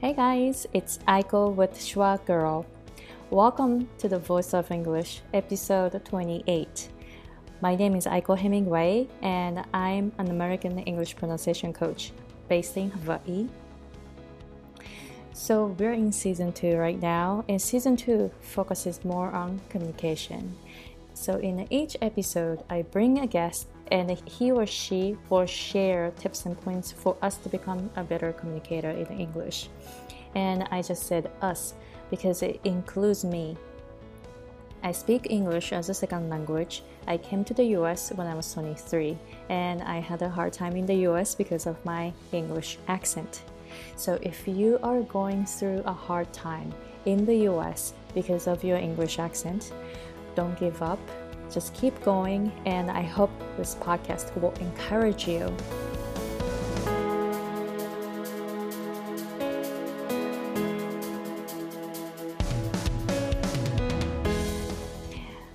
Hey guys, it's Aiko with Schwa Girl. Welcome to the Voice of English, episode 28. My name is Aiko Hemingway, and I'm an American English pronunciation coach based in Hawaii. So, we're in season two right now, and season two focuses more on communication. So, in each episode, I bring a guest and he or she will share tips and points for us to become a better communicator in English. And I just said us because it includes me. I speak English as a second language. I came to the US when I was 23 and I had a hard time in the US because of my English accent. So if you are going through a hard time in the US because of your English accent, don't give up just keep going, and I hope this podcast will encourage you.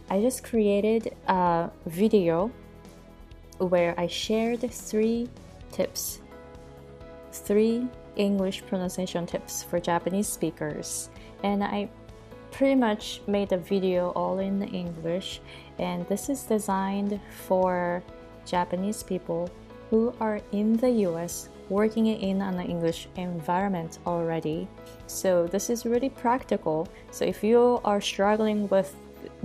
I just created a video where I shared three tips, three English pronunciation tips for Japanese speakers, and I pretty much made the video all in English, and this is designed for Japanese people who are in the US working in an English environment already. So, this is really practical. So, if you are struggling with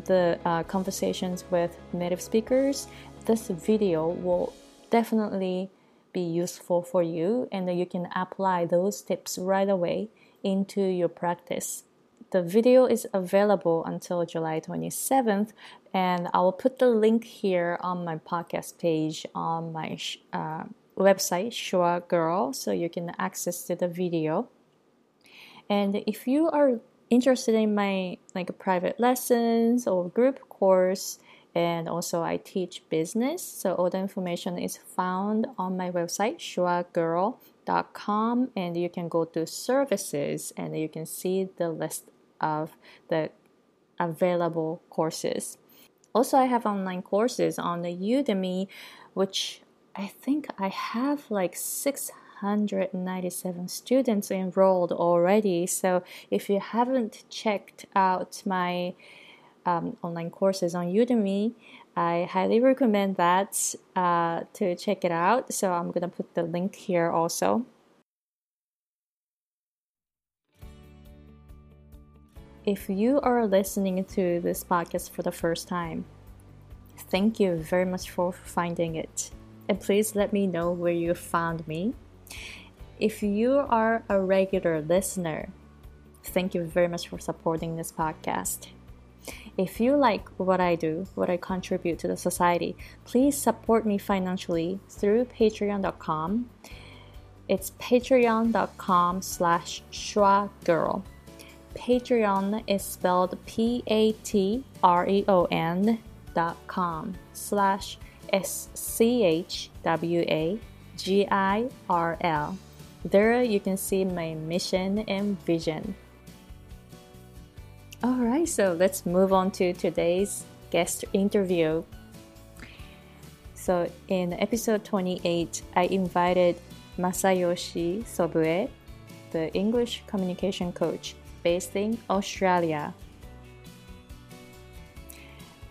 the uh, conversations with native speakers, this video will definitely be useful for you, and you can apply those tips right away into your practice. The video is available until July 27th, and I will put the link here on my podcast page on my uh, website, Schwa Girl, so you can access to the video. And if you are interested in my like private lessons or group course, and also I teach business, so all the information is found on my website, schwagirl.com, and you can go to services and you can see the list of the available courses. Also, I have online courses on the Udemy, which I think I have like 697 students enrolled already. So, if you haven't checked out my um, online courses on Udemy, I highly recommend that uh, to check it out. So, I'm gonna put the link here also. If you are listening to this podcast for the first time, thank you very much for finding it. And please let me know where you found me. If you are a regular listener, thank you very much for supporting this podcast. If you like what I do, what I contribute to the society, please support me financially through patreon.com. It's patreon.com slash schwagirl. Patreon is spelled P A T R E O N dot com slash S C H W A G I R L. There you can see my mission and vision. Alright, so let's move on to today's guest interview. So, in episode 28, I invited Masayoshi Sobue, the English communication coach based in Australia.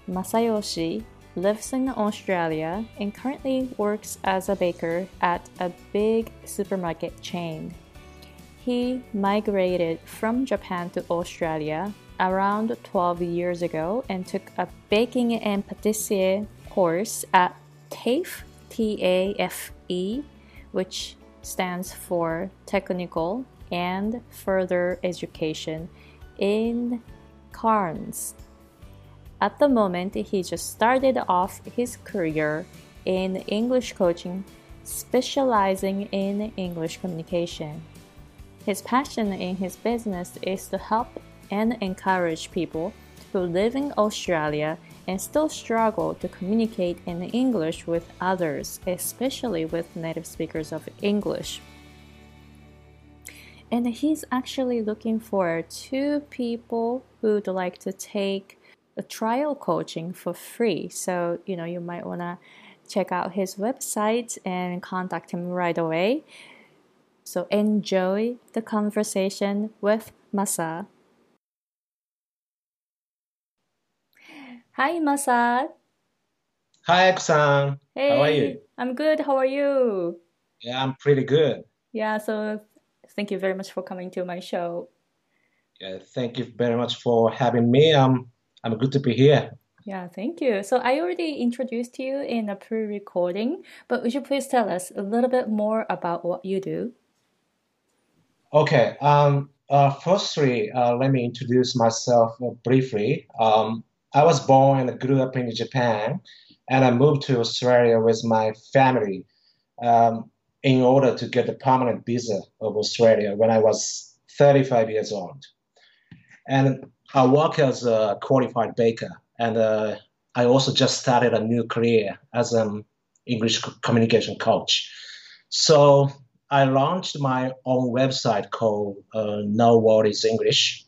Masayoshi lives in Australia and currently works as a baker at a big supermarket chain. He migrated from Japan to Australia around 12 years ago and took a baking and patissier course at TAFE, T A F E, which stands for Technical and further education in Cairns. At the moment, he just started off his career in English coaching, specializing in English communication. His passion in his business is to help and encourage people who live in Australia and still struggle to communicate in English with others, especially with native speakers of English and he's actually looking for two people who'd like to take a trial coaching for free. So, you know, you might want to check out his website and contact him right away. So enjoy the conversation with Masa. Hi, Masa. Hi, Aksan. Hey, How are you? I'm good. How are you? Yeah, I'm pretty good. Yeah, so thank you very much for coming to my show. Yeah, thank you very much for having me. Um, I'm good to be here. Yeah, thank you. So I already introduced you in a pre-recording, but would you please tell us a little bit more about what you do? Okay. Um, uh, firstly, uh, let me introduce myself uh, briefly. Um, I was born and grew up in Japan, and I moved to Australia with my family um, in order to get the permanent visa of Australia when I was 35 years old. And I work as a qualified baker, and uh, I also just started a new career as an English communication coach. So I launched my own website called uh, No Worries English.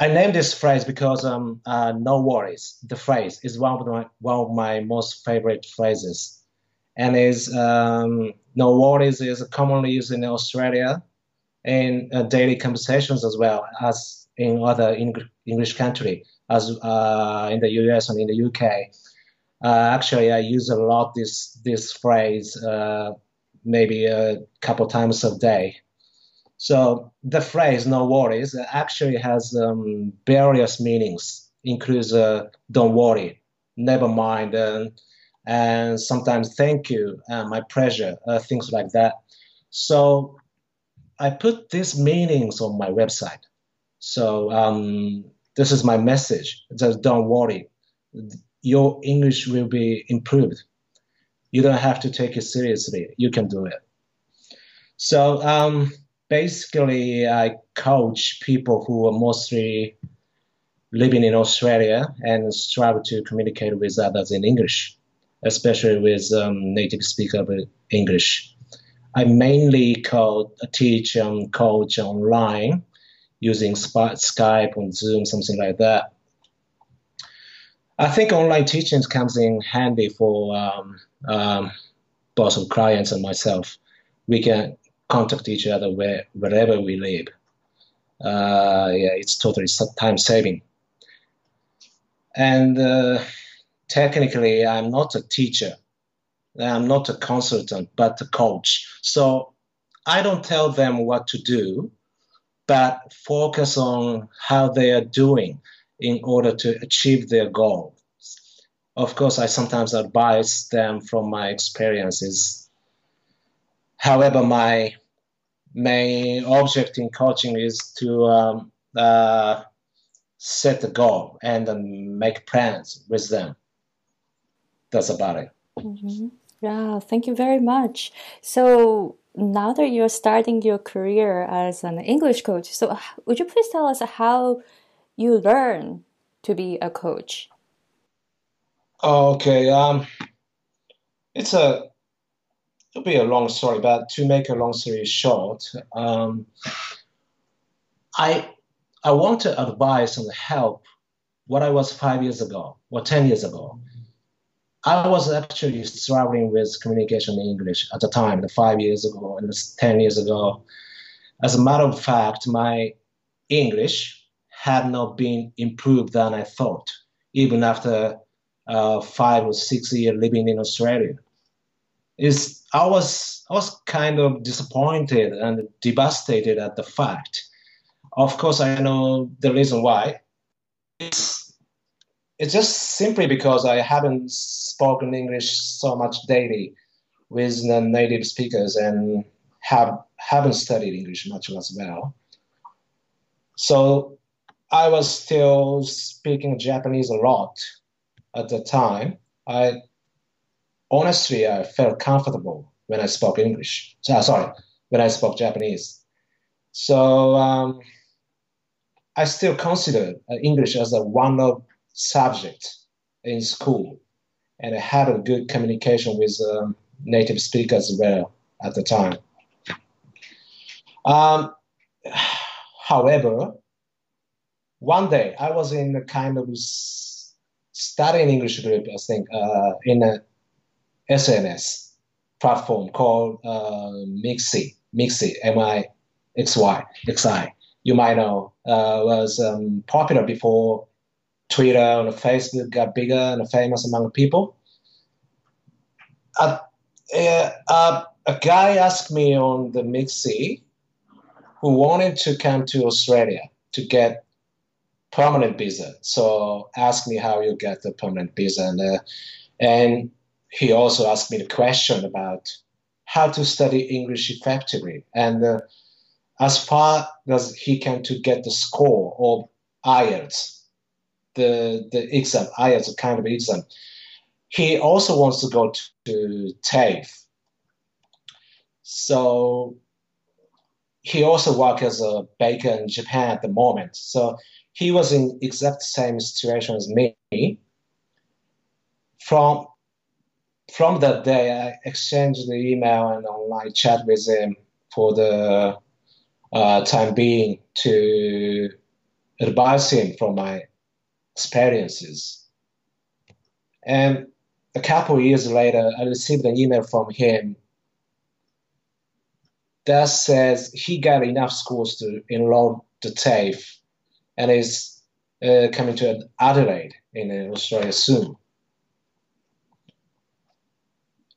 I named this phrase because um, uh, "no worries." The phrase is one of my one of my most favorite phrases, and is um, "no worries" is commonly used in Australia in uh, daily conversations as well as in other Eng- English country, as uh, in the US and in the UK. Uh, actually, I use a lot this this phrase uh, maybe a couple times a day. So the phrase "no worries" actually has um, various meanings. Includes uh, "don't worry," "never mind," and, sometimes "thank you," uh, "my pleasure," uh, things like that. So I put these meanings on my website. So um, this is my message. Just don't worry. Your English will be improved you don't have to take it seriously. You can do it. So um, basically, I coach people who are mostly living in Australia and struggle to communicate with others in English, especially with um, native speaker of English. I mainly co- teach and coach online using Skype and Zoom, something like that. I think online teaching comes in handy for um, um, both of clients and myself. We can contact each other where, wherever we live. Uh, yeah, it's totally time saving. And uh, technically, I'm not a teacher. I'm not a consultant, but a coach. So I don't tell them what to do, but focus on how they are doing in order to achieve their goal. Of course, I sometimes advise them from my experiences. However, my main object in coaching is to um, uh, set a goal and um, make plans with them. That's about it. Mm-hmm. Yeah, thank you very much. So now that you're starting your career as an English coach, so would you please tell us how you learn to be a coach? Okay. Um, it's a it'll be a long story, but to make a long story short, um, I I want to advise and help what I was five years ago or ten years ago. I was actually struggling with communication in English at the time, the five years ago and ten years ago. As a matter of fact, my English had not been improved than I thought, even after uh, five or six years living in Australia. Is I was I was kind of disappointed and devastated at the fact. Of course, I know the reason why. It's it's just simply because I haven't spoken English so much daily with the native speakers and have haven't studied English much as well. So I was still speaking Japanese a lot at the time, I honestly I felt comfortable when I spoke English. So, sorry, when I spoke Japanese. So um, I still consider uh, English as a one of subject in school, and I had a good communication with um, native speakers well at the time. Um, however, one day I was in a kind of studying English group, I think, uh, in a SNS platform called uh, Mixi, Mixi, M-I-X-Y, X-I. You might know uh, was um, popular before Twitter and Facebook got bigger and famous among people. Uh, uh, a guy asked me on the Mixi who wanted to come to Australia to get permanent visa. So asked me how you get the permanent visa, and uh, and he also asked me the question about how to study English effectively. And uh, as far as he can to get the score of IELTS, the the exam, IELTS kind of exam, he also wants to go to, to TAFE. So he also works as a baker in Japan at the moment. So he was in exact same situation as me. From from that day, I exchanged the email and online chat with him for the uh, time being to advise him from my experiences. And a couple years later, I received an email from him that says he got enough schools to enroll the TAFE and is uh, coming to Adelaide in Australia soon.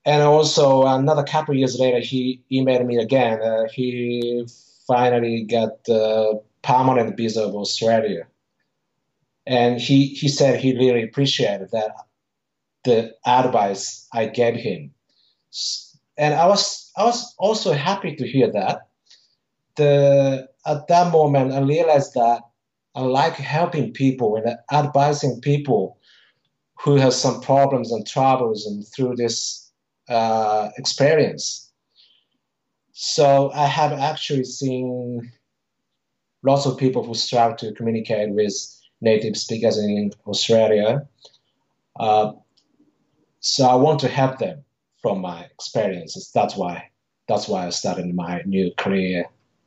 And also another couple years later, he emailed me again. Uh, he finally got the permanent visa of Australia, and he he said he really appreciated that the advice I gave him, and I was I was also happy to hear that. The at that moment I realized that I like helping people and advising people who have some problems and troubles and through this uh, experience. So I have actually seen lots of people who struggle to communicate with native speakers in Australia. Uh, so I want to help them from my experiences. That's why that's why I started my new career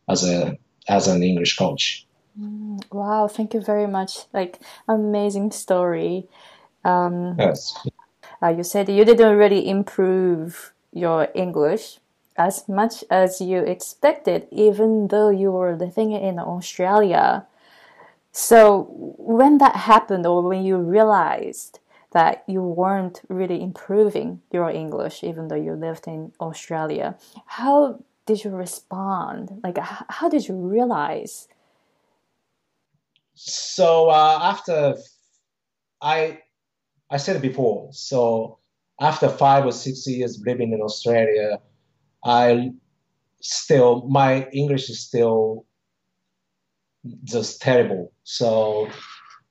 as a as an English coach. Mm, wow, thank you very much. Like amazing story. Um, yes. Uh, you said you didn't really improve your English as much as you expected, even though you were living in Australia. So when that happened, or when you realized that you weren't really improving your English, even though you lived in Australia, how did you respond? Like, how did you realize? So uh, after I I said it before. So after five or six years living in Australia, I still my English is still just terrible. So,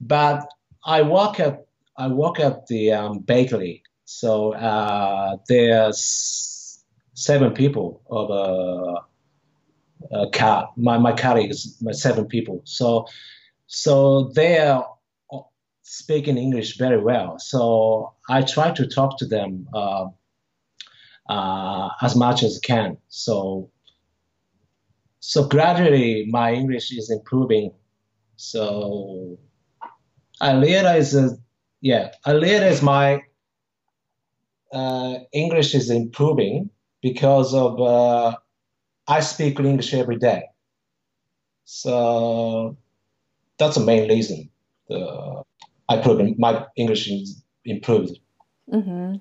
but I work at I work at the um, bakery. So uh, there's seven people of a, a car. My my colleagues, my seven people. So so they are speaking English very well. So I try to talk to them uh, uh, as much as can. So so gradually my English is improving. So I realize yeah, I realize my uh, English is improving because of uh, I speak English every day. So that's the main reason. The, I proven my English is improved. Mm-hmm.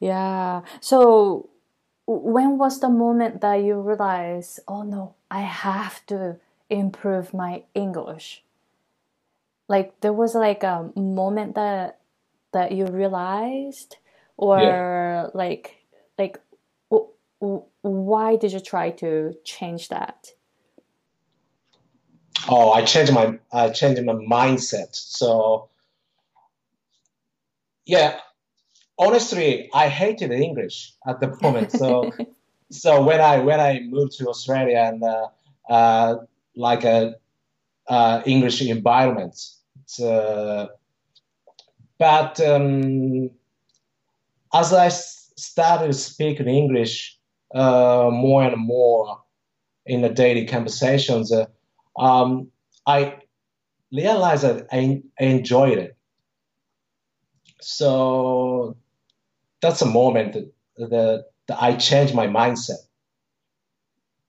Yeah. So when was the moment that you realized, oh no, I have to improve my English? Like there was like a moment that that you realized, or yeah. like like why did you try to change that? Oh, I changed my I changed my mindset. So yeah, honestly, I hated English at the moment. So, so when I when I moved to Australia and uh, uh, like a uh, English environment, but um, as I started speaking English uh, more and more in the daily conversations, uh, um, I realized that I, I enjoyed it. So that's a moment that, that I changed my mindset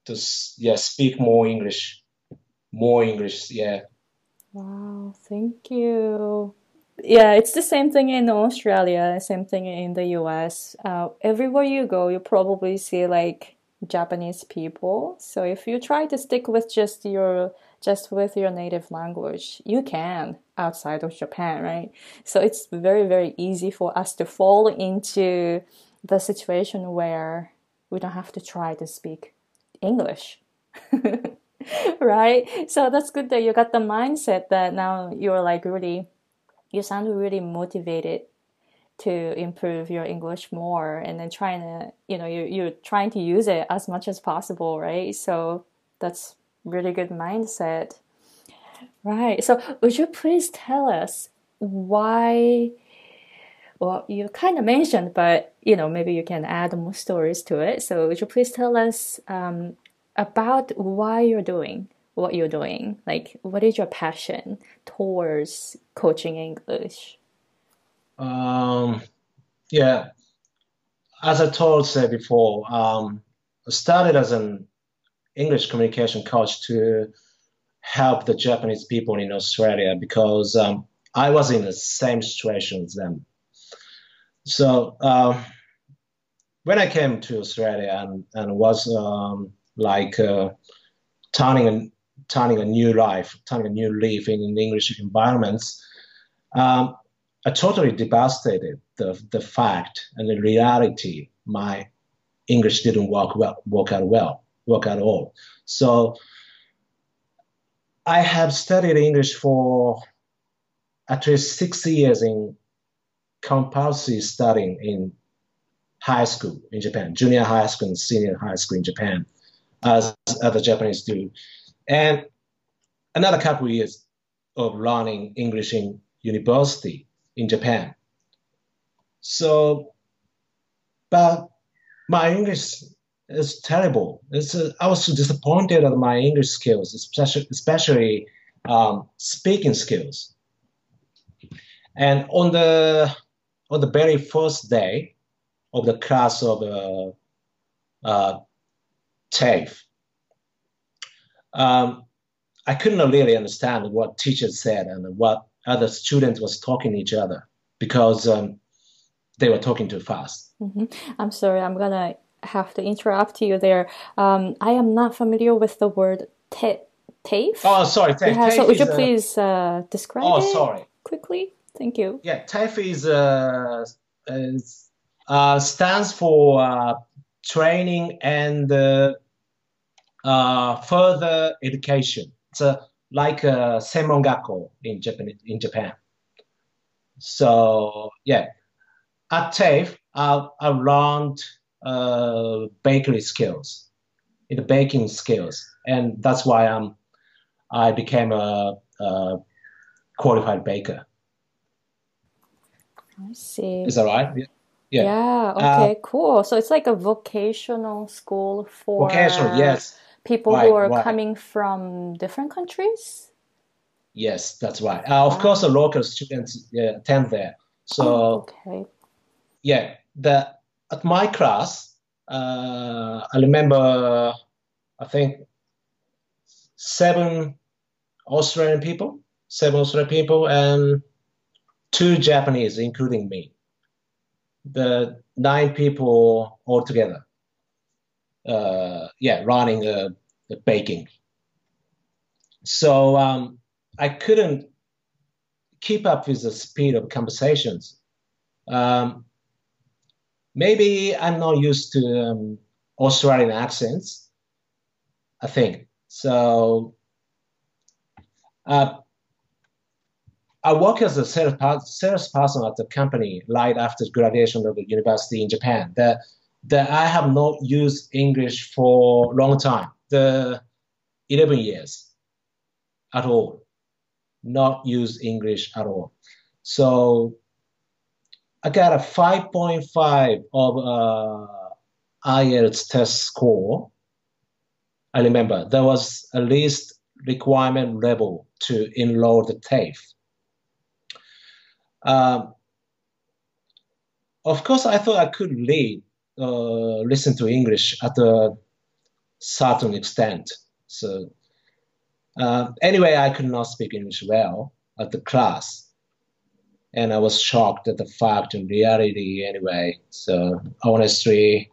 to yeah speak more English, more English. Yeah. Wow, thank you. Yeah, it's the same thing in Australia, same thing in the US. Uh, everywhere you go, you probably see like Japanese people. So if you try to stick with just your just with your native language, you can outside of Japan, right? So it's very very easy for us to fall into the situation where we don't have to try to speak English. right? So that's good that you got the mindset that now you're like really you sound really motivated to improve your English more and then trying to, you know, you, you're trying to use it as much as possible, right? So that's really good mindset. Right. So would you please tell us why well you kind of mentioned but you know maybe you can add more stories to it. So would you please tell us um, about why you're doing what you're doing? Like what is your passion towards coaching english? Um, yeah, as I told say before, um, I started as an English communication coach to help the Japanese people in Australia because um, I was in the same situation as them. So uh, when I came to Australia and, and was um, like uh, turning a, turning a new life, turning a new leaf in, English environments, um, I totally devastated the, the fact and the reality my English didn't work well, work out well, work at all. So I have studied English for at least six years in compulsory studying in high school in Japan, junior high school and senior high school in Japan, as other Japanese do. And another couple of years of learning English in university in Japan. So, but my English is terrible. It's, uh, I was disappointed at my English skills, especially, especially um, speaking skills. And on the on the very first day of the class of uh, uh, TAFE, um, I couldn't really understand what teachers said and what other students was talking to each other because um, they were talking too fast. Mm-hmm. I'm sorry, I'm gonna have to interrupt you there. Um, I am not familiar with the word te- TAFE. Oh, sorry, TAFE. Yeah, so would you please uh, describe oh, it sorry. quickly? Thank you. Yeah, TAFE is, uh, is uh, stands for uh, training and uh, uh, further education. It's a like a senmongakko in Japan. In Japan. So yeah, at TAFE, I, I learned uh, bakery skills, the baking skills, and that's why I'm I became a, a qualified baker. I see. Is that right? Yeah. Yeah. yeah okay. Uh, cool. So it's like a vocational school for vocational. Yes people right, who are right. coming from different countries? Yes, that's right. Uh, of course, the local students uh, attend there. So, oh, okay. yeah, the at my class, uh, I remember, I think seven Australian people, seven Australian people, and two Japanese, including me. The nine people altogether uh, yeah, running a, a baking. So um, I couldn't keep up with the speed of conversations. Um, maybe I'm not used to um, Australian accents. I think so. Uh, I work as a salesperson at the company right after graduation of the university in Japan. The that I have not used English for long time, the 11 years at all, not used English at all. So I got a 5.5 of uh, IELTS test score. I remember there was a least requirement level to enroll the TAFE. Um, of course, I thought I could read uh, listen to English at a certain extent. So uh, anyway, I could not speak English well at the class, and I was shocked at the fact and reality anyway. So honestly,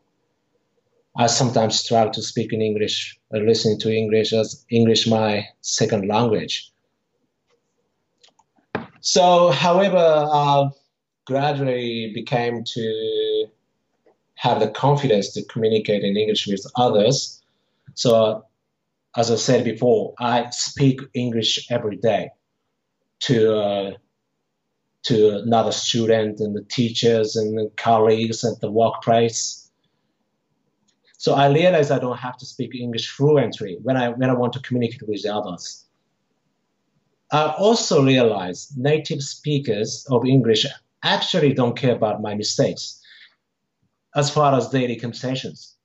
I sometimes struggle to speak in English, uh, listening to English as English my second language. So, however, I gradually became to have the confidence to communicate in English with others. So, as I said before, I speak English every day to uh, to another student and the teachers and the colleagues at the workplace. So I realize I don't have to speak English fluently when I when I want to communicate with others. I also realize native speakers of English actually don't care about my mistakes as far as daily conversations.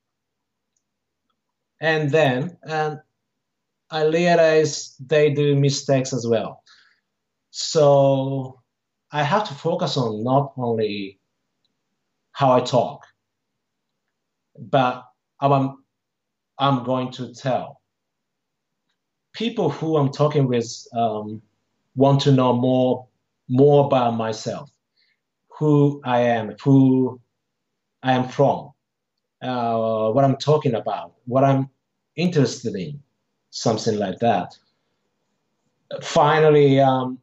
And then and I realize they do mistakes as well. So I have to focus on not only how I talk, but I'm, I'm going to tell people who I'm talking with um, want to know more more about myself, who I am, who I am from, uh, what I'm talking about, what I'm interested in, something like that. Finally, um,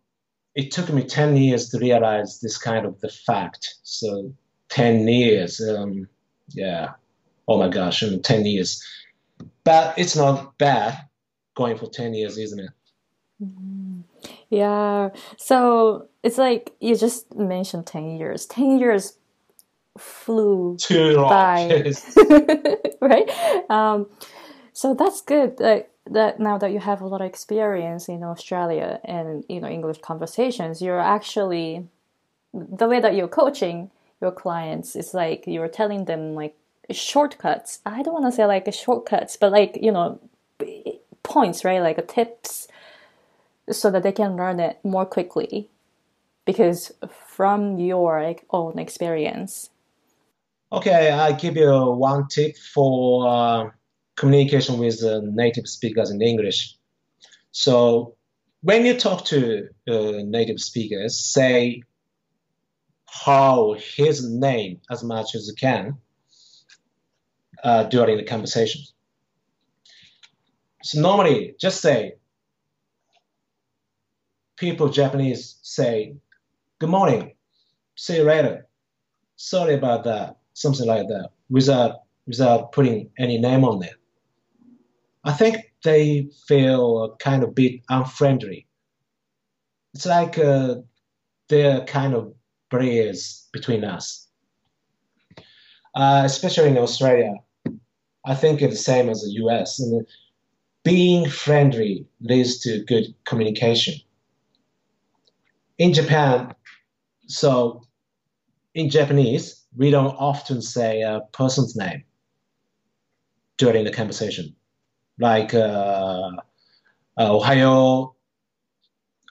it took me 10 years to realize this kind of the fact. So 10 years, um, yeah, oh my gosh, 10 years. But it's not bad going for 10 years, isn't it? Mm-hmm. Yeah. So it's like you just mentioned 10 years. 10 years flew Too long. by. right? Um, so that's good. That, that now that you have a lot of experience in Australia and you know English conversations, you're actually the way that you're coaching your clients is like you're telling them like shortcuts. I don't want to say like shortcuts, but like you know points, right? Like tips so that they can learn it more quickly because from your own experience. Okay, I give you one tip for uh, communication with uh, native speakers in English. So when you talk to uh, native speakers, say how his name as much as you can uh, during the conversation. So normally, just say, people Japanese say, good morning, see you later, sorry about that, something like that, without, without putting any name on it. I think they feel kind of bit unfriendly. It's like uh, they're kind of barriers between us. Uh, especially in Australia, I think it's the same as the US. And being friendly leads to good communication. In Japan, so in Japanese, we don't often say a person's name during the conversation. Like, uh, uh, Ohayo,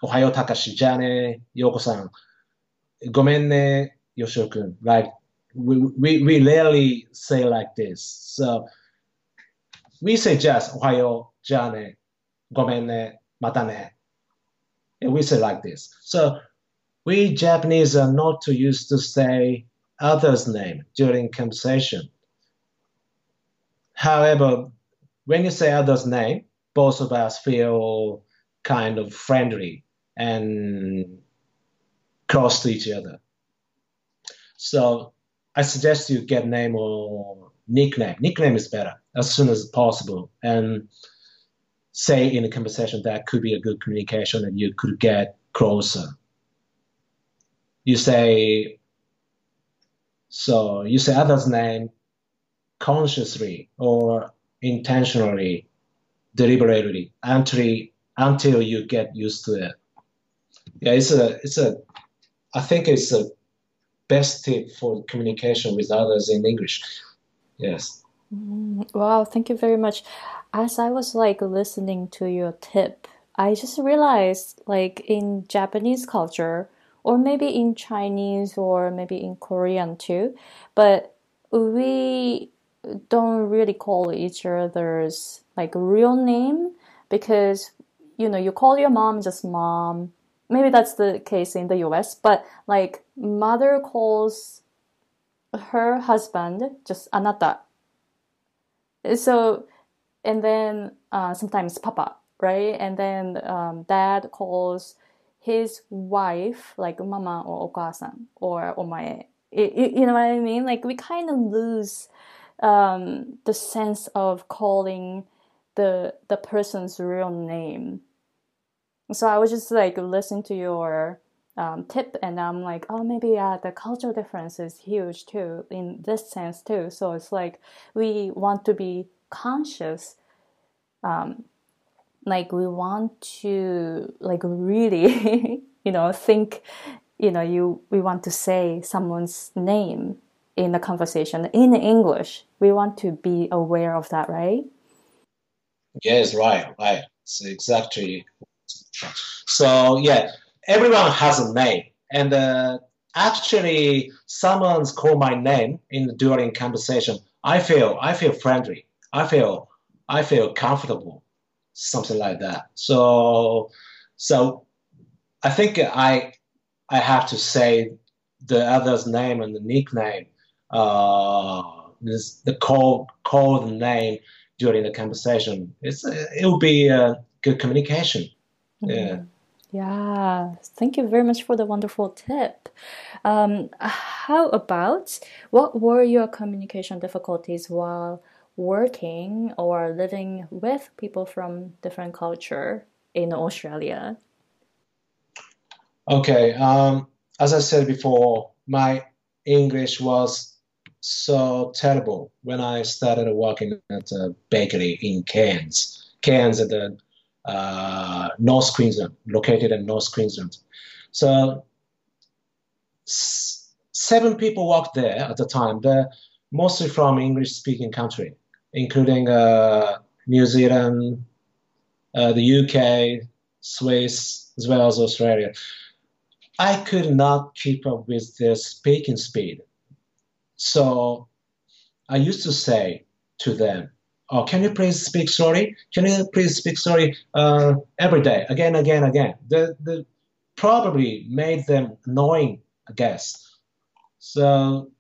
Ohayo Takashi, Jane, Yoko-san, Gomenne, Yoshio-kun. Like, we, we, we rarely say like this. So we say just Ohayo, じゃあね、ごめんね、またね. And we say like this. So we Japanese are not too used to say others' name during conversation. However, when you say others' name, both of us feel kind of friendly and close to each other. So I suggest you get name or nickname. Nickname is better as soon as possible. And say in a conversation that could be a good communication and you could get closer. You say, so you say other's name consciously or intentionally, deliberately, until, until you get used to it. Yeah, it's a, it's a, I think it's a best tip for communication with others in English. Yes. Mm, wow, thank you very much. As I was like listening to your tip, I just realized like in Japanese culture or maybe in Chinese or maybe in Korean too, but we don't really call each other's like real name because you know you call your mom just mom. Maybe that's the case in the US but like mother calls her husband just anata so and then uh, sometimes papa right? And then um, dad calls his wife like mama or okasan or omae you know what i mean? Like we kind of lose um, the sense of calling the the person's real name. So i was just like listening to your um, tip and i'm like oh maybe yeah the cultural difference is huge too in this sense too. So it's like we want to be conscious um, like we want to like really you know think you know you we want to say someone's name in a conversation. In english we want to be aware of that right? Yes right right. It's exactly so yeah everyone has a name and uh, actually someone's call my name in the during conversation i feel i feel friendly i feel i feel comfortable something like that. So, so I think I I have to say the other's name and the nickname, uh, this, the call call the name during the conversation. It's it will be a good communication. Mm-hmm. Yeah. Yeah, thank you very much for the wonderful tip. Um, how about what were your communication difficulties while working or living with people from different culture in Australia? Okay, um, as I said before, my English was so terrible when I started working at a bakery in Cairns. Cairns at the uh, North Queensland, located in North Queensland. So s- seven people worked there at the time. They're mostly from English-speaking country including uh, New Zealand, uh, the UK, Swiss, as well as Australia. I could not keep up with their speaking speed. So I used to say to them, Oh, can you please speak slowly? Can you please speak slowly uh, every day, again, again, again? The, the probably made them annoying, I guess. So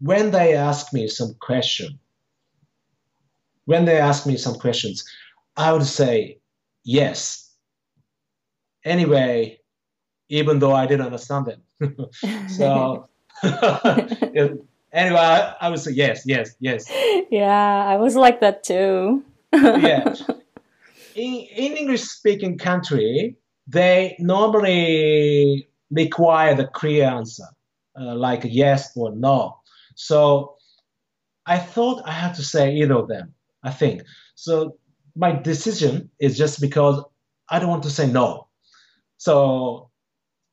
when they ask me some question, when they ask me some questions, I would say yes. Anyway, even though I didn't understand them. so anyway, I, I, would say yes, yes, yes. Yeah, I was like that too. yeah. In, in English speaking country, they normally require the clear answer, uh, like yes or no. So I thought I had to say either of them, I think. So my decision is just because I don't want to say no. So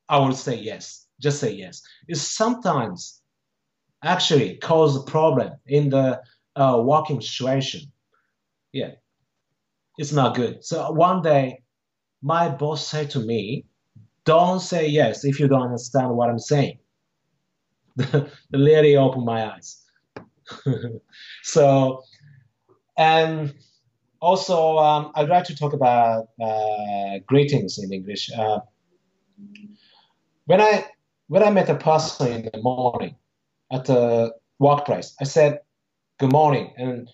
I will say yes, just say yes. It's sometimes actually cause a problem in the uh, working situation. Yeah, it's not good. So one day, my boss said to me, don't say yes if you don't understand what I'm saying. the, lady opened my eyes. so, and also, um, I'd like to talk about uh, greetings in English. Uh, when I when I met a person in the morning at the workplace, I said, "Good morning," and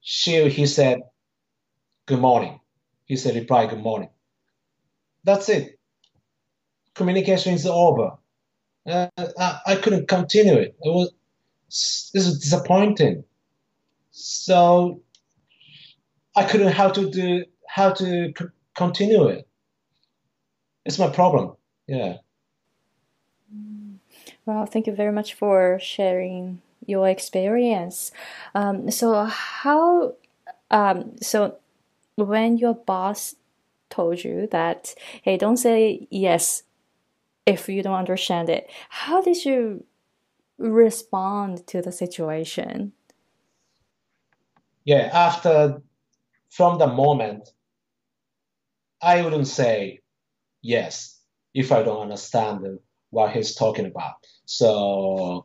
she he said, "Good morning." He said, "Reply, good morning." That's it. Communication is over uh, I, I, couldn't continue it. It was this was disappointing. So I couldn't how to do how to c- continue it. It's my problem. Yeah. Well, thank you very much for sharing your experience. Um, so how um, so when your boss told you that hey don't say yes if you don't understand it. How did you respond to the situation? Yeah, after from the moment, I wouldn't say yes if I don't understand what he's talking about. So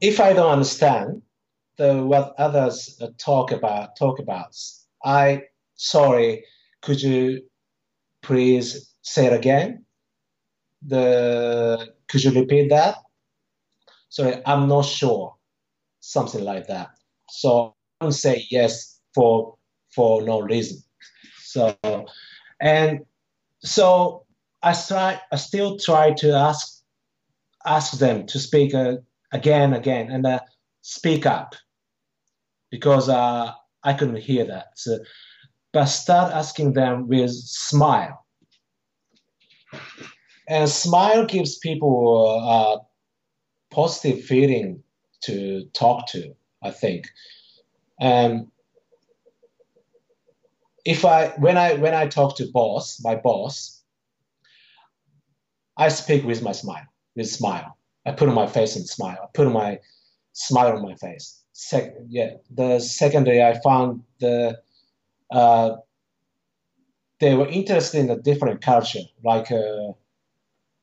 if I don't understand the what others uh, talk about talk about, I sorry. Could you please say it again? The could you repeat that? Sorry, I'm not sure. Something like that. So I don't say yes for for no reason. So and so I try I still try to ask ask them to speak uh, again again and uh, speak up because uh, I couldn't hear that. So, but start asking them with smile. And smile gives people a positive feeling to talk to, I think. And if I when I when I talk to boss, my boss, I speak with my smile, with smile. I put on my face and smile. I put on my smile on my face. Sec- yeah. The second day, I found the uh, they were interested in a different culture, like uh,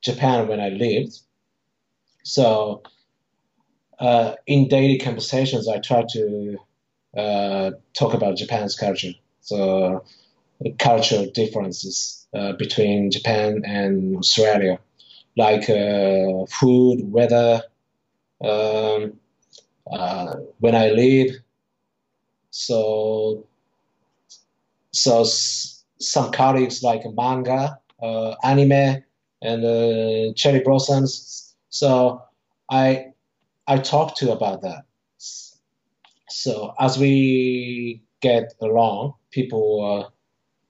Japan when I lived. So uh, in daily conversations, I try to uh, talk about Japan's culture. So cultural differences uh, between Japan and Australia, like uh, food, weather, um, uh, when I live. So, so some colleagues like manga, uh, anime, and uh, cherry blossoms. So I I talk to about that. So as we get along, people are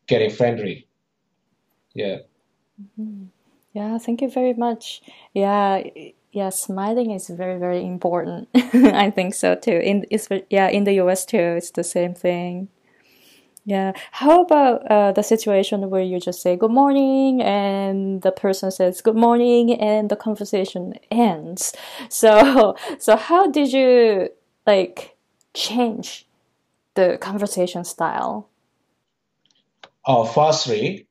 getting friendly. Yeah. Yeah, thank you very much. Yeah, yeah, smiling is very, very important. I think so too. In it's yeah, in the US too, it's the same thing. Yeah. How about uh, the situation where you just say good morning and the person says good morning and the conversation ends? So, so how did you like change the conversation style? Oh, firstly,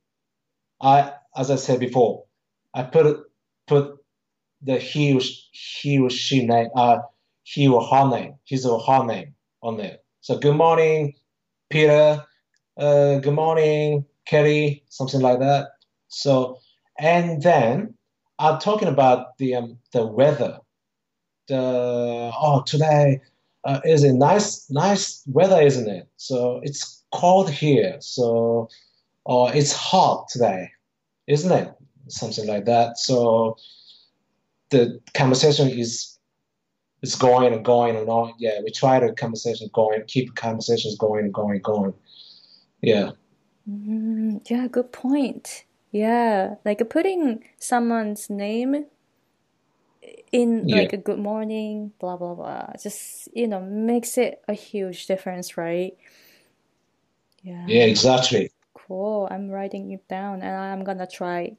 I as I said before, I put put the he he she name uh he or her name, his or her name on there. So good morning, Peter. Uh, good morning, Kelly. Something like that. So and then I'm talking about the um, the weather. The oh today uh, is a nice nice weather, isn't it? So it's cold here. So or it's hot today, isn't it? Something like that. So the conversation is is going and going and on. Yeah, we try the conversation going, keep conversations going and going and going. Yeah, Mm, yeah, good point. Yeah, like putting someone's name in yeah, like a good morning, blah blah blah, just you know makes it a huge difference, right? yeah, Yeah, exactly. cool. I'm writing it down and I'm gonna try.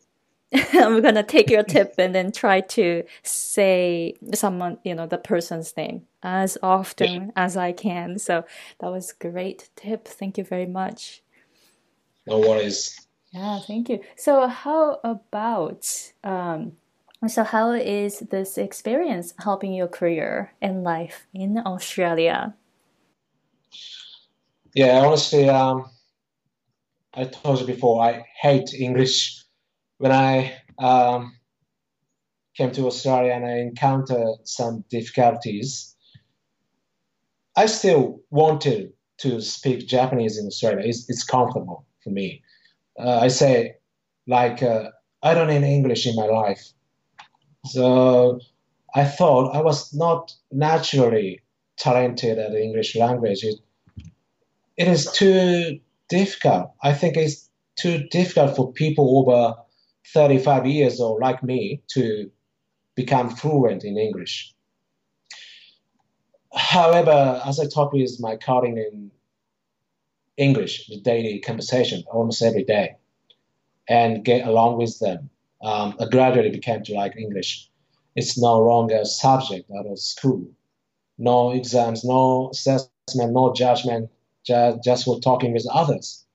I'm gonna take your tip and then try to say someone, you know, the person's name as often as I can. So that was great tip. Thank you very much. no worries. Yeah, thank you. So how about um so how is this experience helping your career and life in Australia? Yeah, honestly, um, I told you before, I hate English. When I um, came to Australia and I encountered some difficulties, I still wanted to speak Japanese in Australia. It's, it's comfortable for me. Uh, I say, like, uh, I don't need English in my life. So I thought I was not naturally talented at the English language. It, it is too difficult. I think it's too difficult for people over 35 years old like me to become fluent in English. However, as I talk with my colleague in English, the daily conversation almost every day, and get along with them, um, I gradually became to like English. It's no longer a subject out of school. No exams, no assessment, no judgment, just, just for talking with others.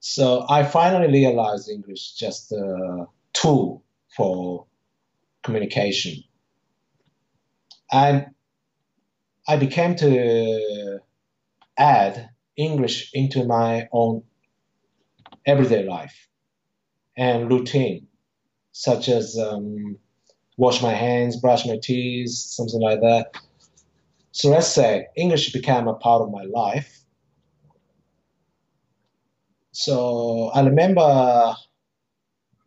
So I finally realized English is just a tool for communication. And I became to add English into my own everyday life and routine, such as um, wash my hands, brush my teeth, something like that. So let's say English became a part of my life. So I remember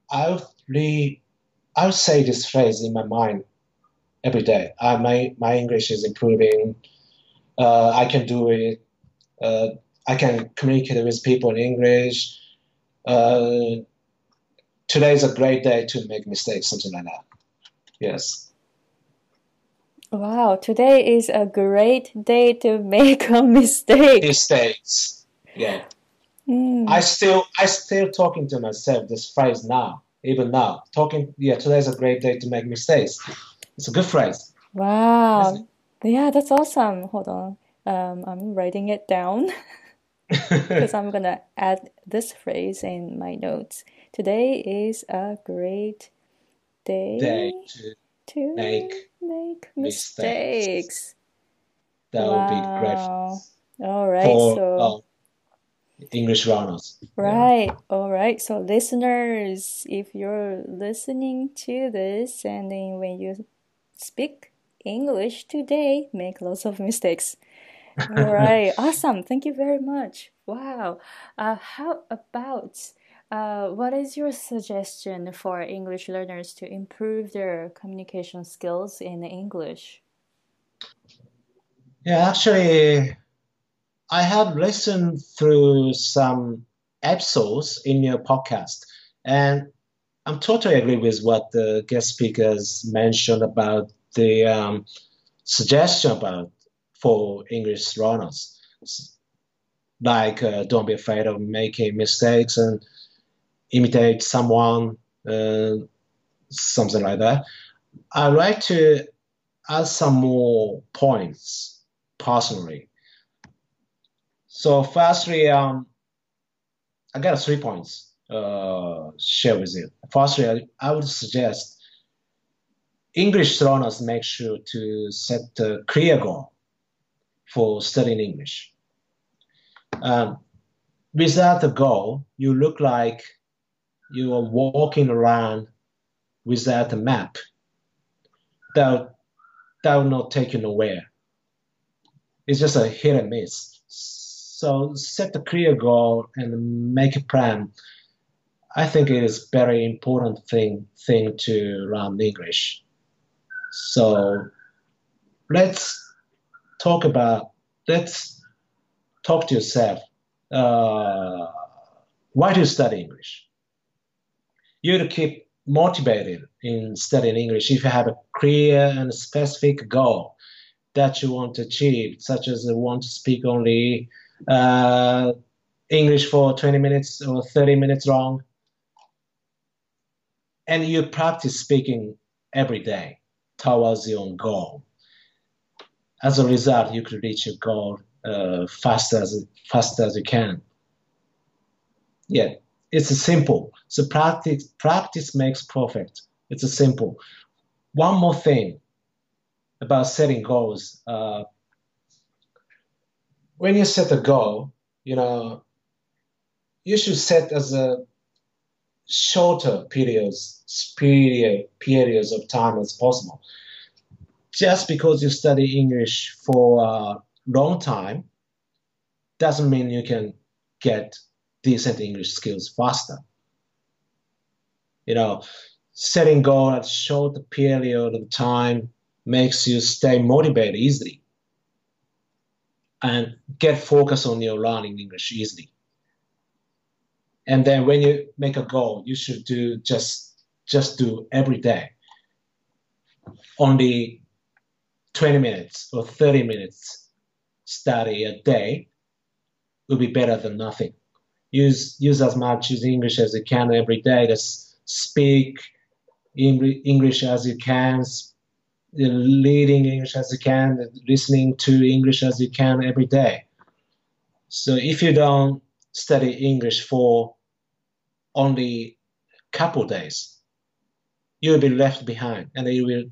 I'll really, I would say this phrase in my mind every day. Uh, my my English is improving. Uh, I can do it. Uh, I can communicate with people in English. Uh, today is a great day to make mistakes, something like that. Yes. Wow, today is a great day to make a mistake. Mistakes. Yeah. Mm. I still I still talking to myself this phrase now, even now. Talking yeah, today is a great day to make mistakes. It's a good phrase. Wow. Yeah, that's awesome. Hold on. Um, I'm writing it down because I'm gonna add this phrase in my notes. Today is a great day, Day to to make make mistakes. mistakes. that would be great All right. for So, English learners. Yeah. right. All right. So, listeners, if you're listening to this and then when you speak English today, make lots of mistakes. All right. Awesome. Thank you very much. Wow. Uh, how about uh, what is your suggestion for English learners to improve their communication skills in English? Yeah, actually, I have listened through some episodes in your podcast, and I'm totally agree with what the guest speakers mentioned about the um, suggestion about for English learners, like uh, don't be afraid of making mistakes and imitate someone, uh, something like that. I'd like to add some more points personally. So firstly, um, I got three points uh, share with you. Firstly, I, I would suggest English learners make sure to set a clear goal for studying English. Um, without a goal, you look like you are walking around without a map. That that will not take you nowhere. It's just a hit and miss. So set a clear goal and make a plan. I think it is very important thing thing to learn English. So let's talk about let's talk to yourself. Uh, why do you study English? You to keep motivated in studying English if you have a clear and specific goal that you want to achieve, such as you want to speak only uh, English for 20 minutes or 30 minutes long, and you practice speaking every day towards your goal. As a result, you could reach your goal uh, fast as fast as you can. Yeah, it's simple. So practice practice makes perfect. It's a simple. One more thing about setting goals. Uh, when you set a goal, you know, you should set as a shorter periods period periods of time as possible. Just because you study English for a long time doesn't mean you can get decent English skills faster. You know, setting goal at short period of time makes you stay motivated easily and get focus on your learning English easily. And then when you make a goal, you should do just just do every day. Only 20 minutes or 30 minutes study a day will be better than nothing. Use use as much as English as you can every day. Just speak English as you can, reading English as you can, listening to English as you can every day. So if you don't study English for only a couple days, you'll be left behind and you will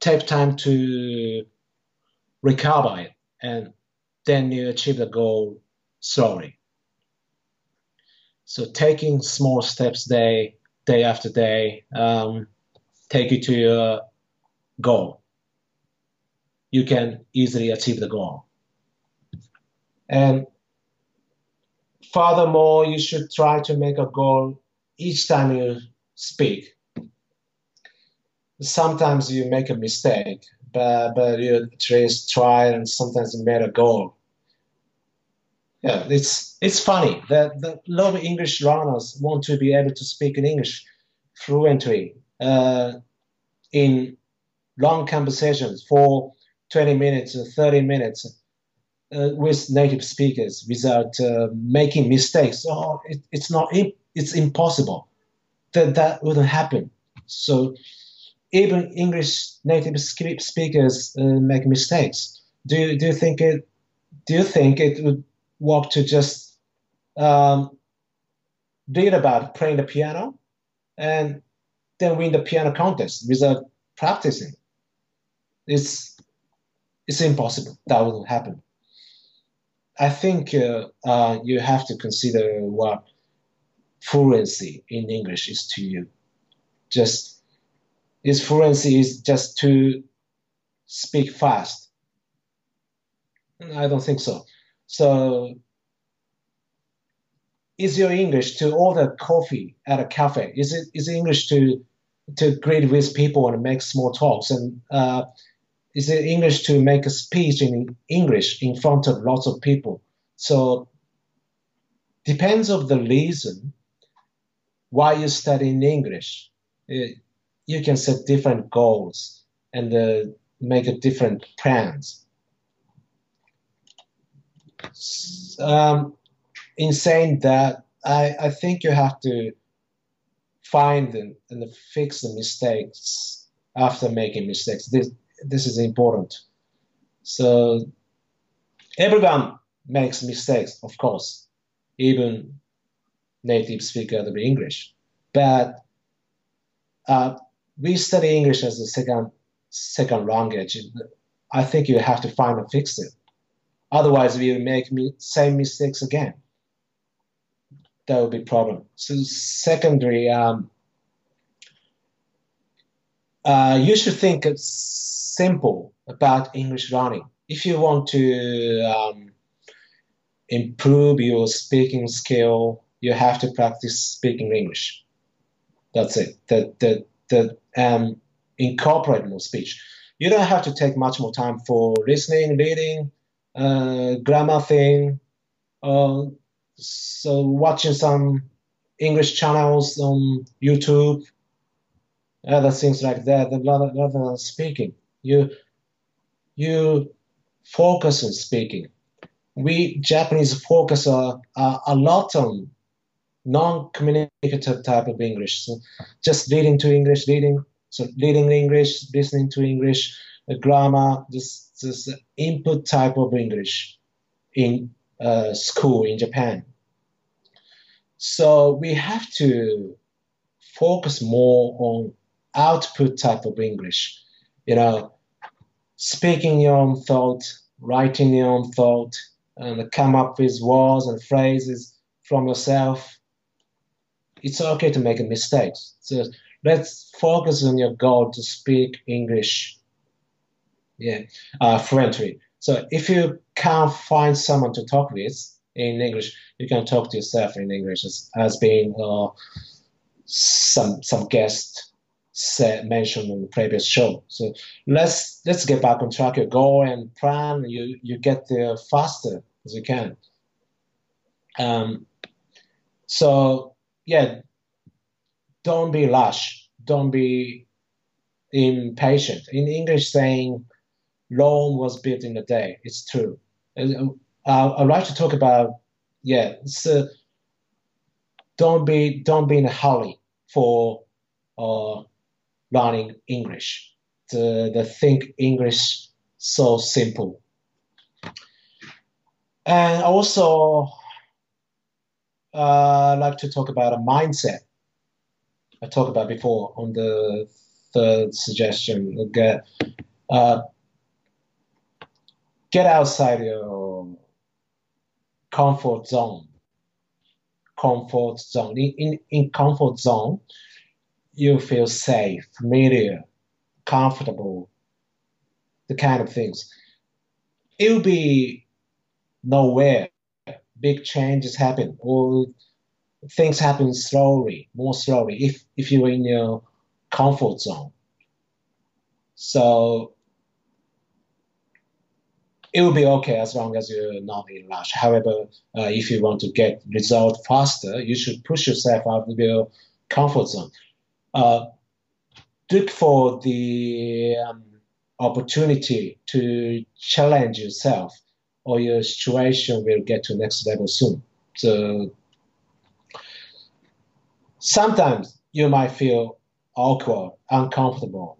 take time to recover it, and then you achieve the goal slowly. So taking small steps day day after day um, take you to your goal. You can easily achieve the goal. And furthermore, you should try to make a goal each time you speak. Sometimes you make a mistake, but, but you just try and sometimes you made a goal. Yeah, it's it's funny that the lot of English learners want to be able to speak in English fluently uh, in long conversations for 20 minutes or 30 minutes uh, with native speakers without uh, making mistakes. Oh, it, it's not. It's impossible. That that wouldn't happen. So even English native speakers uh, make mistakes. Do you, do you think it? Do you think it would work to just um, read about playing the piano and then win the piano contest without practicing? It's it's impossible. That wouldn't happen. I think uh, uh, you have to consider what fluency in English is to you. Just is fluency is just to speak fast. I don't think so. So is your English to order coffee at a cafe? Is it is English to to greet with people and make small talks? And uh, is it English to make a speech in English in front of lots of people? So depends of the reason why you study in English. It, you can set different goals and uh, make a different plans. Um, in saying that, I, I think you have to find and, and fix the mistakes after making mistakes. This, this is important. So everyone makes mistakes, of course, even native speaker of English. But uh, we study English as a second second language. I think you have to find and fix it. Otherwise, we will make me, same mistakes again. That would be problem. So secondary, um, uh, you should think simple about English learning. If you want to um, improve your speaking skill, you have to practice speaking English. That's it. That that that um, incorporate more speech. You don't have to take much more time for listening, reading, uh, grammar thing. Uh, so watching some English channels on YouTube, other things like that, rather, than speaking you you focus on speaking. We Japanese focus a, a, a lot on non-communicative type of English. So just reading to English, reading, so reading English, listening to English, grammar, just this input type of English in uh, school in Japan. So we have to focus more on output type of English. You know, speaking your own thought, writing your own thought, and come up with words and phrases from yourself. It's okay to make a mistake. So let's focus on your goal to speak English, yeah, uh, fluently. So if you can't find someone to talk with in English, you can talk to yourself in English as, as being uh, some some guest said mentioned on the previous show. So let's let's get back on track. Your goal and plan. You you get there faster as you can. Um, so yeah, don't be rush. Don't be impatient. In English, saying Rome was built in a day. It's true. Uh, I'd like to talk about yeah. So don't be don't be in a hurry for uh, learning English. The, the think English so simple. And also, uh, I like to talk about a mindset. I talked about before on the third suggestion. Get uh, get outside your comfort zone. Comfort zone. In, in, in comfort zone, you feel safe, familiar, comfortable, the kind of things. It will be nowhere. Big changes happen or things happen slowly, more slowly if, if you're in your comfort zone. So it will be okay as long as you're not in rush. However, uh, if you want to get result faster, you should push yourself out of your comfort zone. Uh, look for the um, opportunity to challenge yourself, or your situation will get to next level soon. So sometimes you might feel awkward, uncomfortable.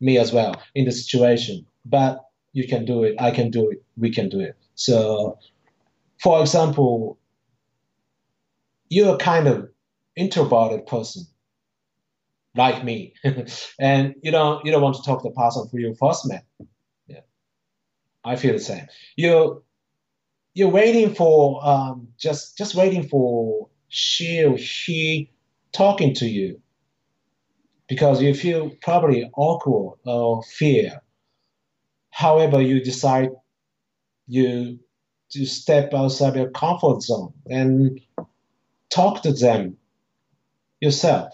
Me as well in the situation, but you can do it, I can do it, we can do it. So, for example, you're a kind of introverted person, like me, and you don't you don't want to talk to the person who you first met. Yeah, I feel the same. You're you're waiting for um, just just waiting for she or he talking to you because you feel probably awkward or fear However, you decide you to step outside your comfort zone and talk to them yourself.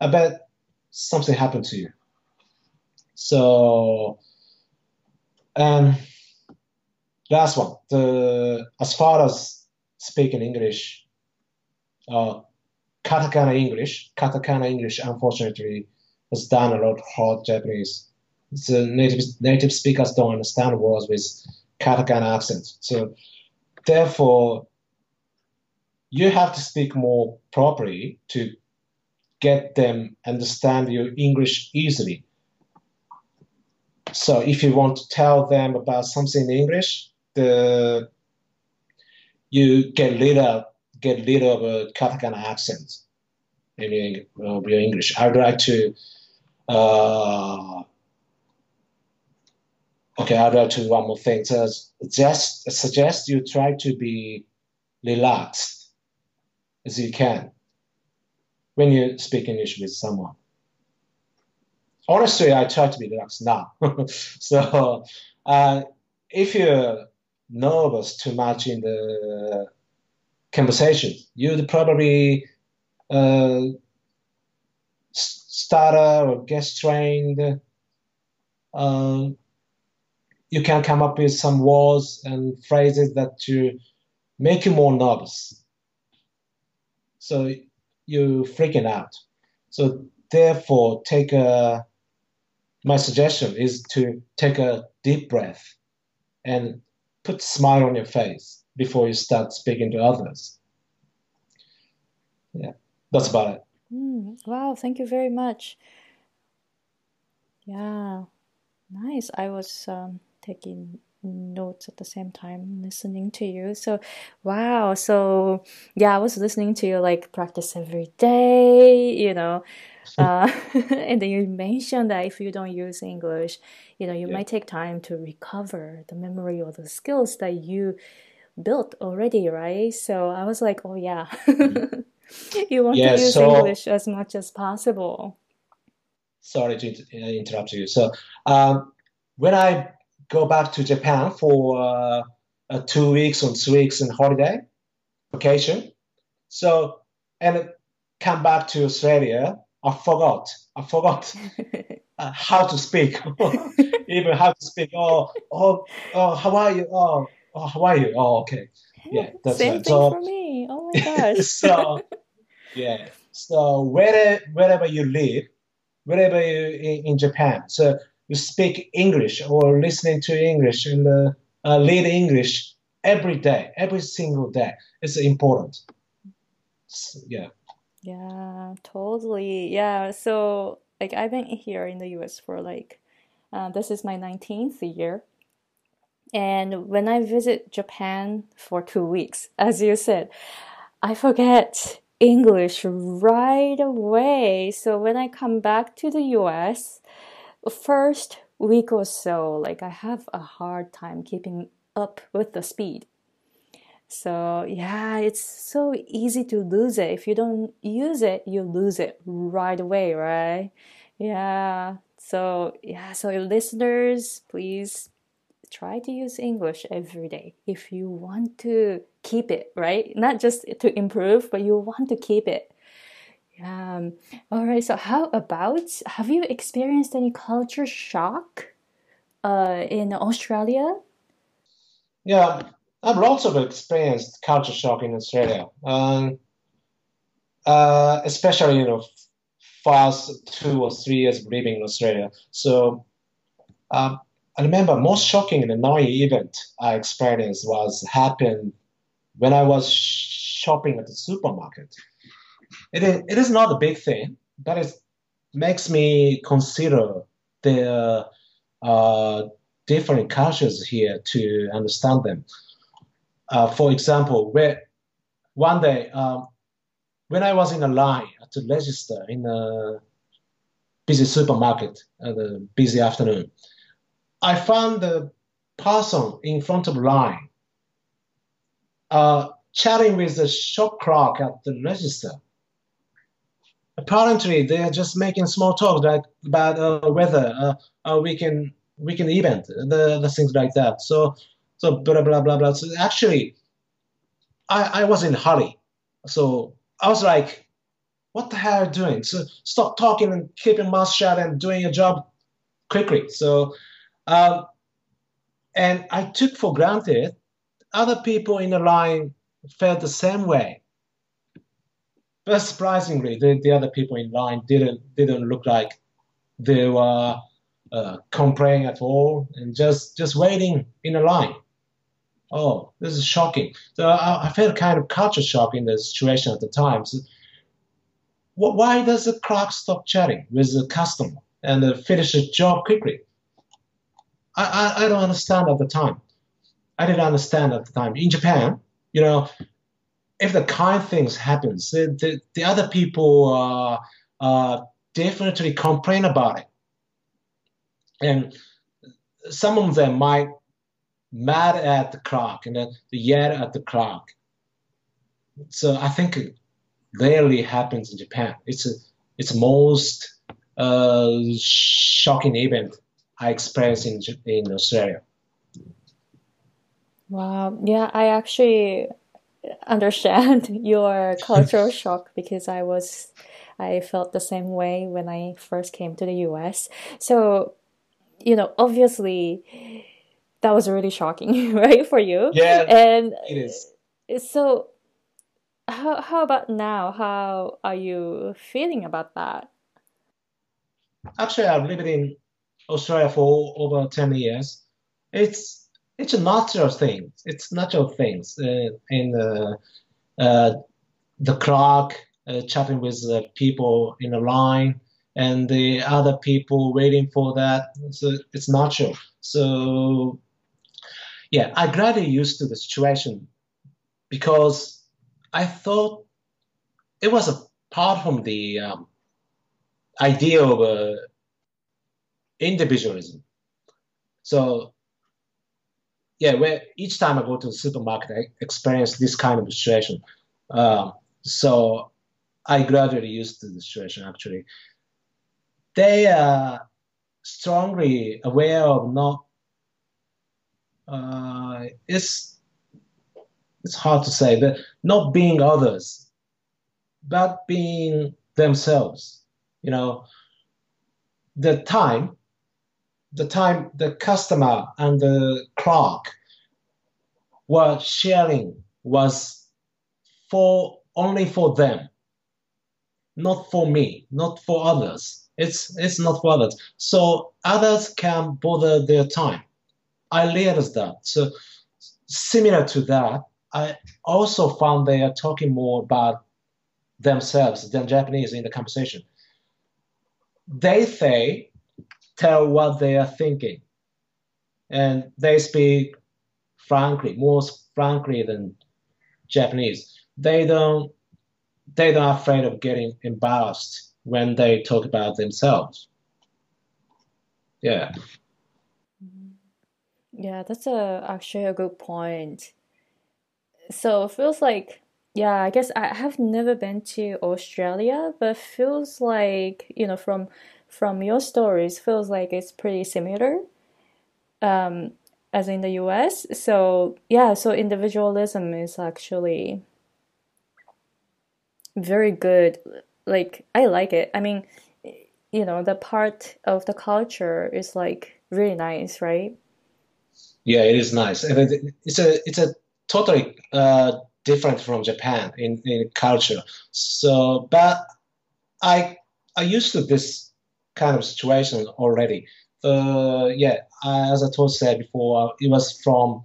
I bet something happened to you. So, and last one. The as far as speaking English, uh, katakana English, katakana English, unfortunately, has done a lot hard Japanese the native native speakers don't understand words with katakana accent. So therefore, you have to speak more properly to get them understand your English easily. So if you want to tell them about something in English, the you get rid of get rid of a katakana accent in your, your English. I'd like to uh, Okay, I'd like to one more thing. So just suggest you try to be relaxed as you can when you speak English with someone. Honestly, I try to be relaxed now. so uh, if you're nervous too much in the conversation, you'd probably uh, stutter or get strained. Uh, you can come up with some words and phrases that to make you more nervous. So you freaking out. So therefore, take a. My suggestion is to take a deep breath and put a smile on your face before you start speaking to others. Yeah, that's about it. Mm, wow, thank you very much. Yeah, nice. I was um, taking notes at the same time listening to you. So wow. So yeah i was listening to you like practice every day you know. Uh, and then you mentioned that if you don't use english you know you yeah. might take time to recover the memory or the skills that you built already right? So i was like oh yeah. Mm-hmm. you want yeah, to use so, english as much as possible. Sorry to interrupt you. So um, when i go back to Japan for uh, uh, two weeks or three weeks in holiday vacation. So and come back to Australia. I forgot. I forgot uh, how to speak. Even how to speak. Oh, oh, oh, how are you? Oh, oh how are you? Oh, okay. Yeah, that's Same right. thing so, for me. Oh my gosh. so, yeah. So wherever wherever you live, wherever you in, in Japan, so you speak English or listening to English and uh, uh, read English every day, every single day. It's important. So, yeah. Yeah, totally. Yeah. So, like, I've been here in the US for like, uh, this is my 19th year. And when I visit Japan for two weeks, as you said, I forget English right away. So when I come back to the US, first week or so, like I have a hard time keeping up with the speed. So yeah, it's so easy to lose it. If you don't use it, you lose it right away, right? Yeah. So yeah, so listeners, please try to use English every day if you want to keep it, right? Not just to improve, but you want to keep it. Um, all right. So how about have you experienced any culture shock uh, in Australia? Yeah, I've of experienced culture shock in Australia, um, uh, especially you know first two or three years living in Australia. So um, I remember most shocking and annoying event I experienced was happened when I was shopping at the supermarket. It is, it is not a big thing, but it makes me consider the uh, different cultures here to understand them. Uh, for example, where one day um, when I was in a line to register in a busy supermarket at a busy afternoon, I found the person in front of line uh, chatting with the shop clerk at the register. Apparently, they are just making small talk like about uh, whether uh, uh, we can we can event the, the things like that. So so blah blah blah blah. So actually, I, I was in a hurry. So I was like, what the hell are you doing? So stop talking and keep your mouth shut and doing your job quickly. So um, and I took for granted other people in the line felt the same way. But surprisingly, the, the other people in line didn't didn't look like they were uh, complaining at all and just just waiting in a line. Oh, this is shocking. So I, I felt kind of culture shock in the situation at the time. So, why does the clerk stop chatting with the customer and uh, finish the job quickly? I, I, I don't understand at the time. I didn't understand at the time. In Japan, you know, if the kind things happens, the, the, the other people definitely complain about it. And some of them might mad at the clock and then yell at the clock. So I think it rarely happens in Japan. It's a it's most uh, shocking event I experienced in in Australia. Wow. Yeah, I actually understand your cultural shock because I was I felt the same way when I first came to the US. So, you know, obviously that was really shocking, right, for you? Yeah. And it is. So how how about now? How are you feeling about that? Actually, I've lived in Australia for over 10 years. It's it's a natural thing. It's natural things. Uh, in the uh, the clock, uh, chatting with the people in the line, and the other people waiting for that. So it's natural. So yeah, I gradually used to the situation because I thought it was a part from the um, idea of uh, individualism. So yeah, where each time I go to the supermarket, I experience this kind of situation. Um, so I gradually used to the situation actually. They are strongly aware of not. Uh, it's it's hard to say, but not being others, but being themselves. You know, the time the time the customer and the clerk were sharing was for only for them, not for me, not for others. It's it's not for others. So others can bother their time. I realized that. So similar to that, I also found they are talking more about themselves than Japanese in the conversation. They say tell what they are thinking. And they speak frankly, more frankly than Japanese. They don't they don't afraid of getting embarrassed when they talk about themselves. Yeah. Yeah, that's a actually a good point. So it feels like yeah, I guess I have never been to Australia, but feels like, you know, from from your stories, feels like it's pretty similar. Um, as in the US. So yeah, so individualism is actually very good. Like I like it. I mean, you know, the part of the culture is like really nice, right? Yeah, it is nice, and it's a it's a totally uh, different from Japan in, in culture. So, but I I used to this kind of situation already. Uh, yeah, as I told said before, it was from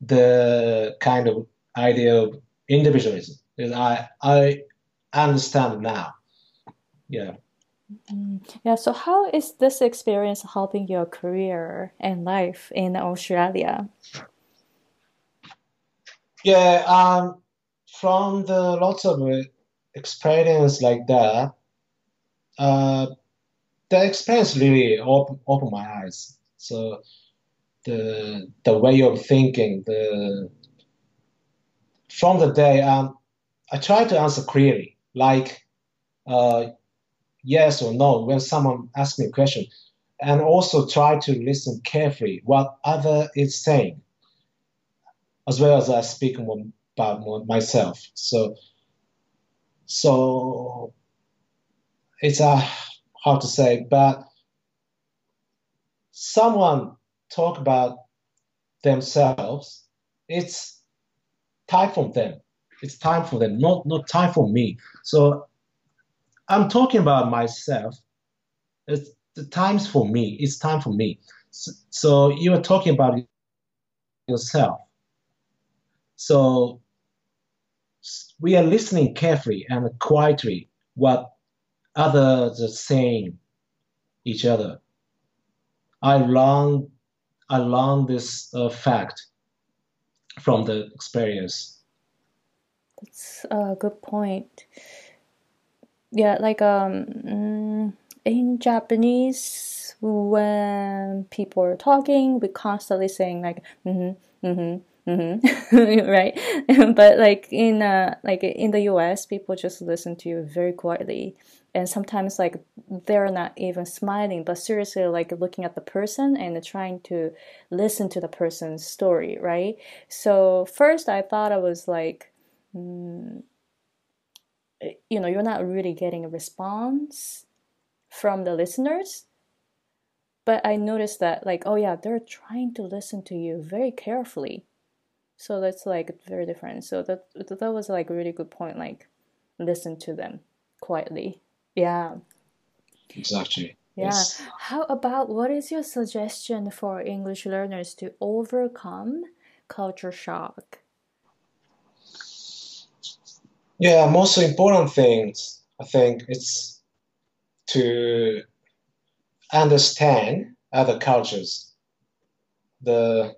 the kind of idea of individualism. I I understand now. Yeah. Mm-hmm. Yeah. So, how is this experience helping your career and life in Australia? Yeah. Um. From the lots of experience like that, uh, the experience really opened open my eyes. So, the the way of thinking, the from the day, um, I try to answer clearly, like. Uh, yes or no when someone asks me a question, and also try to listen carefully what other is saying, as well as I speak more about more myself. So, so it's a hard to say, but someone talk about themselves, it's time for them. It's time for them, not not time for me. So I'm talking about myself. It's the times for me. It's time for me. So, so you are talking about yourself. So we are listening carefully and quietly what others are saying each other. I learned I learned this uh, fact from the experience. That's a good point yeah like um mm, in japanese when people are talking we constantly saying like mm-hmm mm-hmm mm-hmm. Right? But like in uh like in the us people just listen to you very quietly. And sometimes like they're not even smiling but seriously like looking at the person and trying to listen to the person's story right? So first i thought i was like mm, Eh, you know you're not really getting a response from the listeners. But i noticed that like oh yeah they're trying to listen to you very carefully so that's like very different. So that that was like a really good point like listen to them quietly. Yeah. Exactly. Yeah. Yes. how about what is your suggestion for english learners to overcome culture shock? Yeah, most important things I think it's to understand other cultures, the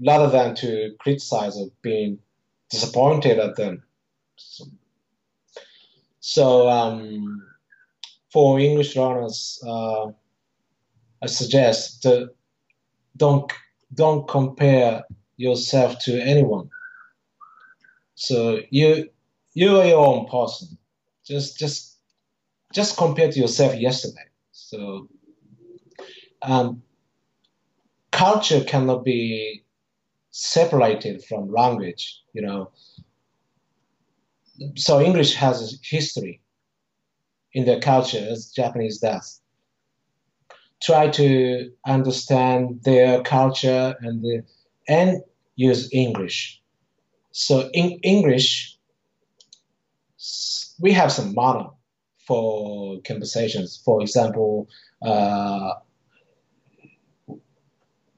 rather than to criticize or being disappointed at them. So, so um, for English learners, uh, I suggest to don't don't compare yourself to anyone. So you you are your own person. Just just just compare to yourself yesterday. So um, culture cannot be separated from language. You know. So English has a history in their culture as Japanese does. Try to understand their culture and the, and use English. So in English we have some model for conversations. For example, uh,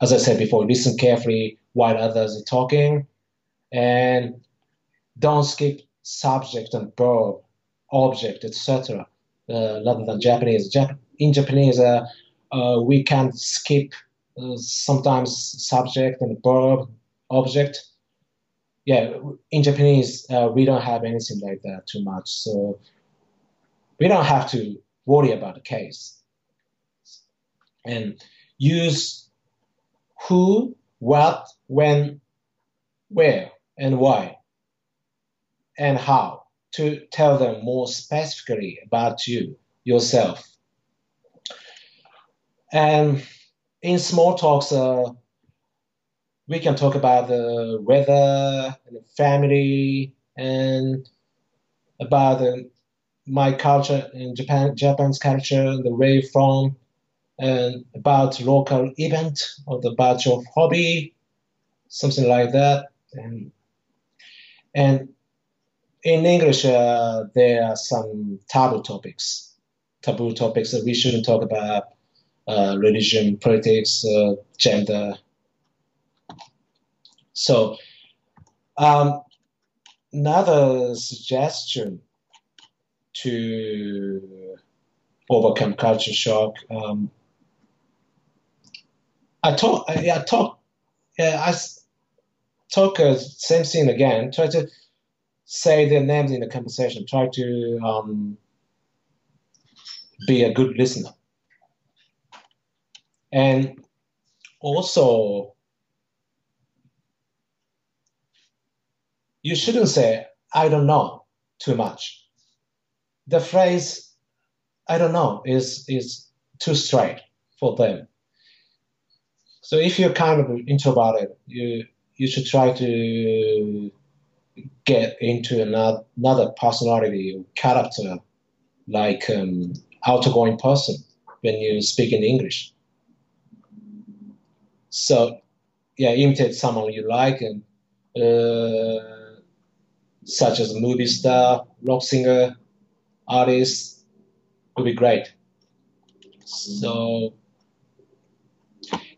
as I said before, listen carefully while others are talking, and don't skip subject and verb, object, etc. Uh, rather than Japanese. Jap- in Japanese, uh, uh, we can skip uh, sometimes subject and verb, object, yeah, in Japanese, uh, we don't have anything like that too much. So we don't have to worry about the case. And use who, what, when, where, and why, and how to tell them more specifically about you, yourself. And in small talks, uh, we can talk about the weather and family and about the, my culture in Japan, Japan's culture, the way from, and about local event or the about your hobby, something like that. And, and in English, uh, there are some taboo topics, taboo topics that we shouldn't talk about, uh, religion, politics, uh, gender, so, um, another suggestion to overcome culture shock. Um, I talk. I, I talk. Yeah, I talk uh, same thing again. Try to say their names in the conversation. Try to um, be a good listener, and also you shouldn't say, I don't know too much. The phrase, I don't know, is, is too straight for them. So if you're kind of introverted, you, you should try to get into another, another personality or character, like um, outgoing person when you speak in English. So, yeah, imitate someone you like and uh, such as a movie star, rock singer, artist, would be great. So,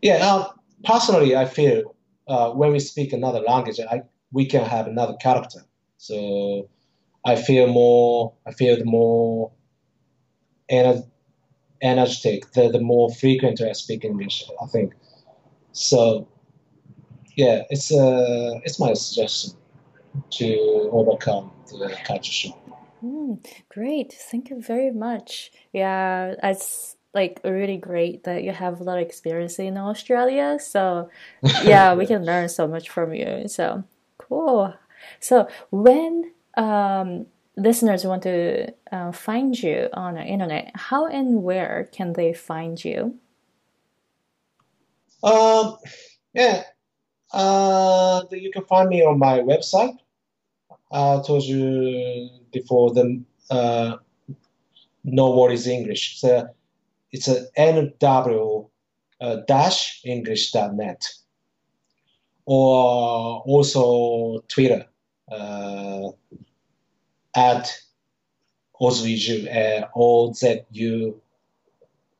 yeah, uh, personally, I feel uh, when we speak another language, I, we can have another character. So, I feel more, I feel the more ener- energetic, the, the more frequent I speak English, I think. So, yeah, it's, uh, it's my suggestion to overcome the culture shock. Mm, great, thank you very much. Yeah, it's like really great that you have a lot of experience in Australia. So yeah, we can learn so much from you. So cool. So when um, listeners want to uh, find you on the internet, how and where can they find you? Um, yeah, uh, you can find me on my website, I told you before the uh, no worries English. So it's a nw uh, dash english.net or also Twitter uh, at Ozuiju, uh, O Z U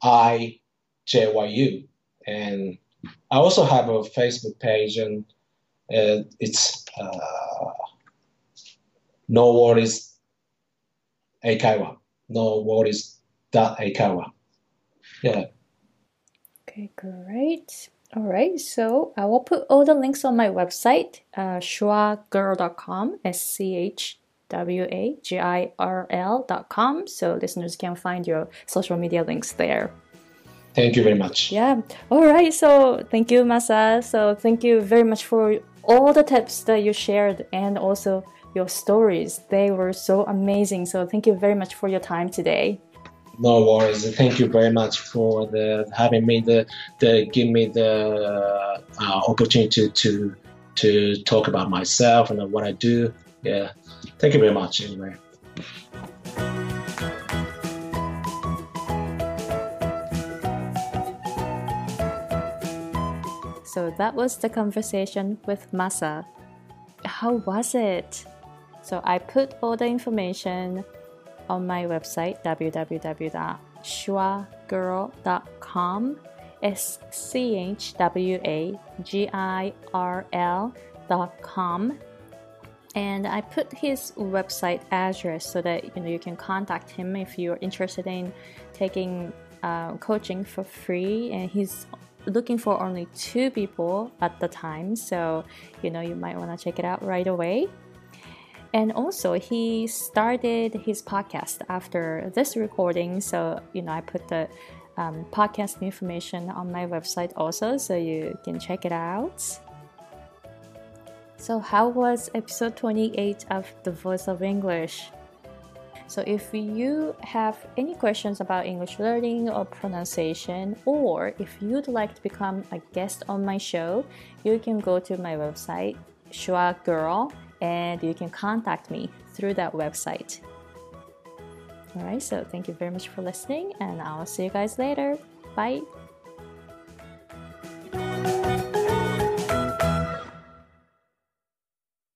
I J Y U. And I also have a Facebook page and uh, it's uh, no worries Eikaiwa. No worries dot Eikaiwa. Yeah. Okay, great. All right, so I will put all the links on my website, uh, schwagirl.com, S C H W A G I R L.com, so listeners can find your social media links there. Thank you very much. Yeah. All right. So thank you, Masa. So thank you very much for all the tips that you shared and also your stories. They were so amazing. So thank you very much for your time today. No worries. Thank you very much for the having me the the give me the uh, opportunity to, to talk about myself and what I do. Yeah. Thank you very much. Anyway. So that was the conversation with Masa. How was it? So I put all the information on my website www.schwagirl.com S C H W A G I R L dot com. And I put his website address so that you know you can contact him if you're interested in taking uh, coaching for free. And he's looking for only two people at the time, so you know you might want to check it out right away. And also, he started his podcast after this recording, so you know I put the um, podcast information on my website also, so you can check it out. So, how was episode 28 of The Voice of English? So, if you have any questions about English learning or pronunciation, or if you'd like to become a guest on my show, you can go to my website, Schwa Girl, and you can contact me through that website. Alright, so thank you very much for listening, and I'll see you guys later. Bye.